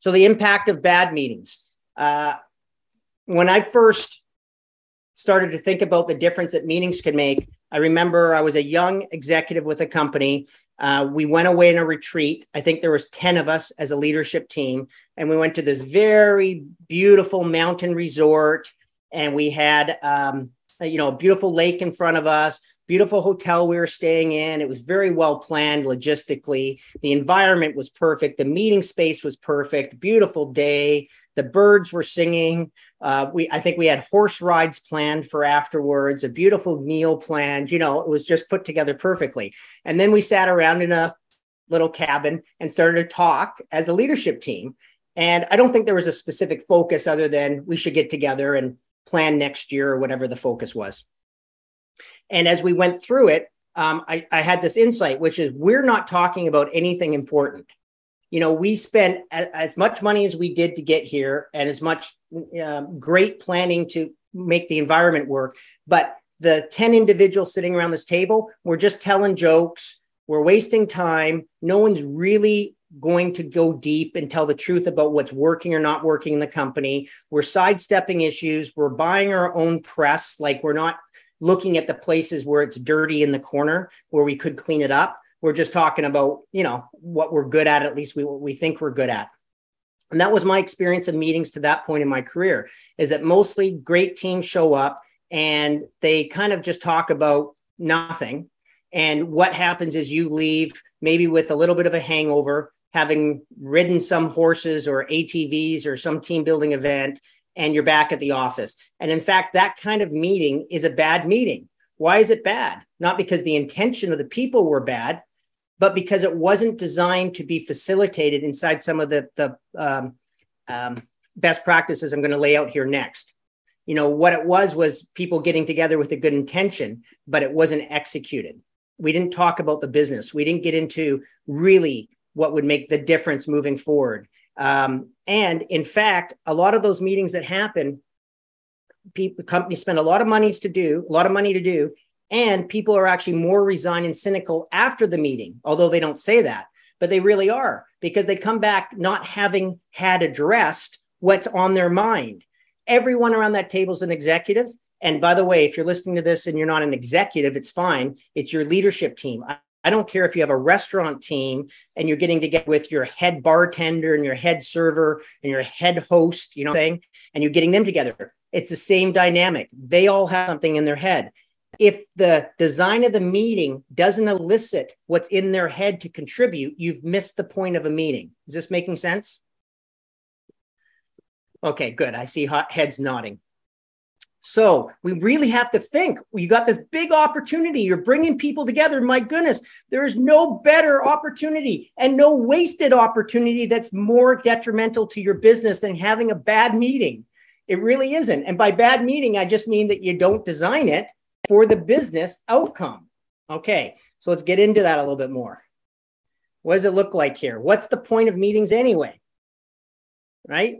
So, the impact of bad meetings. Uh, when I first started to think about the difference that meetings could make, I remember I was a young executive with a company. Uh, we went away in a retreat. I think there was 10 of us as a leadership team. And we went to this very beautiful mountain resort. And we had, um, you know, a beautiful lake in front of us, beautiful hotel we were staying in. It was very well planned logistically. The environment was perfect. The meeting space was perfect. Beautiful day. The birds were singing. Uh, we, I think we had horse rides planned for afterwards, a beautiful meal planned. You know, it was just put together perfectly. And then we sat around in a little cabin and started to talk as a leadership team. And I don't think there was a specific focus other than we should get together and plan next year or whatever the focus was. And as we went through it, um, I, I had this insight, which is we're not talking about anything important you know, we spent as much money as we did to get here and as much uh, great planning to make the environment work. But the 10 individuals sitting around this table, we're just telling jokes. We're wasting time. No one's really going to go deep and tell the truth about what's working or not working in the company. We're sidestepping issues. We're buying our own press. Like we're not looking at the places where it's dirty in the corner where we could clean it up we're just talking about, you know, what we're good at, at least we, what we think we're good at. And that was my experience in meetings to that point in my career is that mostly great teams show up and they kind of just talk about nothing. And what happens is you leave maybe with a little bit of a hangover, having ridden some horses or ATVs or some team building event, and you're back at the office. And in fact, that kind of meeting is a bad meeting. Why is it bad? Not because the intention of the people were bad, but because it wasn't designed to be facilitated inside some of the, the um, um, best practices I'm going to lay out here next. You know, what it was was people getting together with a good intention, but it wasn't executed. We didn't talk about the business. We didn't get into really what would make the difference moving forward. Um, and in fact, a lot of those meetings that happen, people companies spend a lot of money to do, a lot of money to do, and people are actually more resigned and cynical after the meeting, although they don't say that, but they really are because they come back not having had addressed what's on their mind. Everyone around that table is an executive. And by the way, if you're listening to this and you're not an executive, it's fine. It's your leadership team. I, don't care if you have a restaurant team and you're getting together with your head bartender and your head server and your head host, you know, thing, and you're getting them together. It's the same dynamic. They all have something in their head if the design of the meeting doesn't elicit what's in their head to contribute, you've missed the point of a meeting. Is this making sense? Okay, good. I see hot heads nodding. So we really have to think. You got this big opportunity. You're bringing people together. My goodness, there is no better opportunity and no wasted opportunity that's more detrimental to your business than having a bad meeting. It really isn't. And by bad meeting, I just mean that you don't design it for the business outcome. Okay, so let's get into that a little bit more. What does it look like here? What's the point of meetings anyway? Right?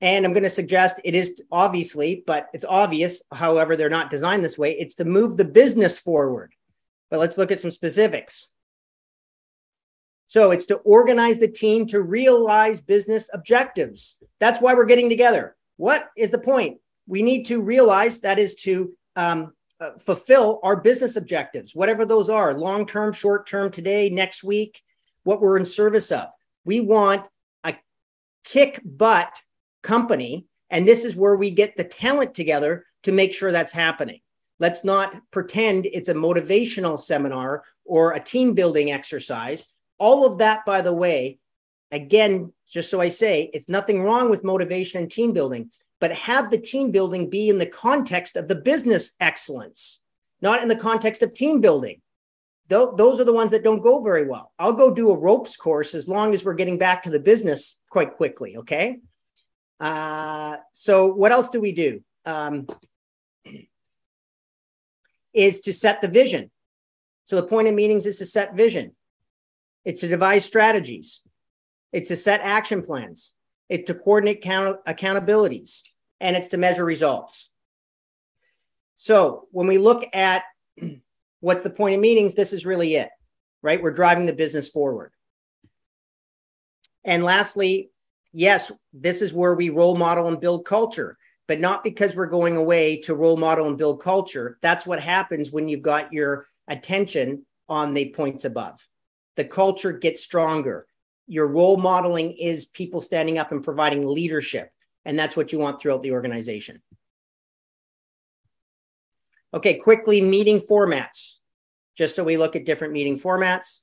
And I'm going to suggest it is obviously, but it's obvious, however, they're not designed this way. It's to move the business forward. But let's look at some specifics. So it's to organize the team to realize business objectives. That's why we're getting together. What is the point? We need to realize that is to um, uh, fulfill our business objectives, whatever those are long term, short term, today, next week, what we're in service of. We want a kick butt company. And this is where we get the talent together to make sure that's happening. Let's not pretend it's a motivational seminar or a team building exercise. All of that, by the way, again, just so I say, it's nothing wrong with motivation and team building but have the team building be in the context of the business excellence, not in the context of team building. Th- those are the ones that don't go very well. I'll go do a ropes course as long as we're getting back to the business quite quickly. Okay. Uh, so, what else do we do? Um, is to set the vision. So, the point of meetings is to set vision, it's to devise strategies, it's to set action plans, it's to coordinate count- accountabilities, and it's to measure results. So when we look at what's the point of meetings, this is really it, right? We're driving the business forward. And lastly, yes, this is where we role model and build culture, but not because we're going away to role model and build culture. That's what happens when you've got your attention on the points above. The culture gets stronger. Your role modeling is people standing up and providing leadership. And that's what you want throughout the organization. Okay, quickly meeting formats, just so we look at different meeting formats.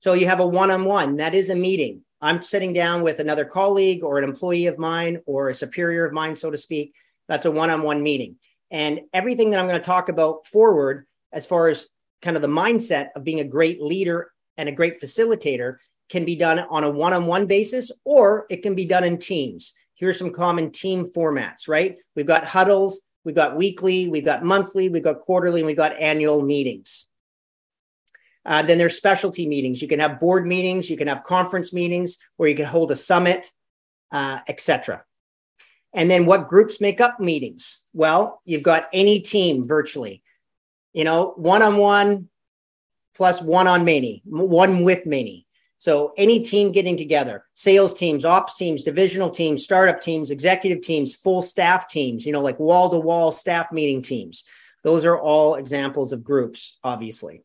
So you have a one on one, that is a meeting. I'm sitting down with another colleague or an employee of mine or a superior of mine, so to speak. That's a one on one meeting. And everything that I'm going to talk about forward, as far as kind of the mindset of being a great leader and a great facilitator, can be done on a one on one basis or it can be done in teams. Here's some common team formats, right? We've got huddles, we've got weekly, we've got monthly, we've got quarterly, and we've got annual meetings. Uh, then there's specialty meetings. You can have board meetings, you can have conference meetings, or you can hold a summit, uh, etc. And then what groups make up meetings? Well, you've got any team virtually, you know, one on one plus one on many, one with many. So any team getting together, sales teams, ops teams, divisional teams, startup teams, executive teams, full staff teams, you know, like wall to wall staff meeting teams. Those are all examples of groups, obviously.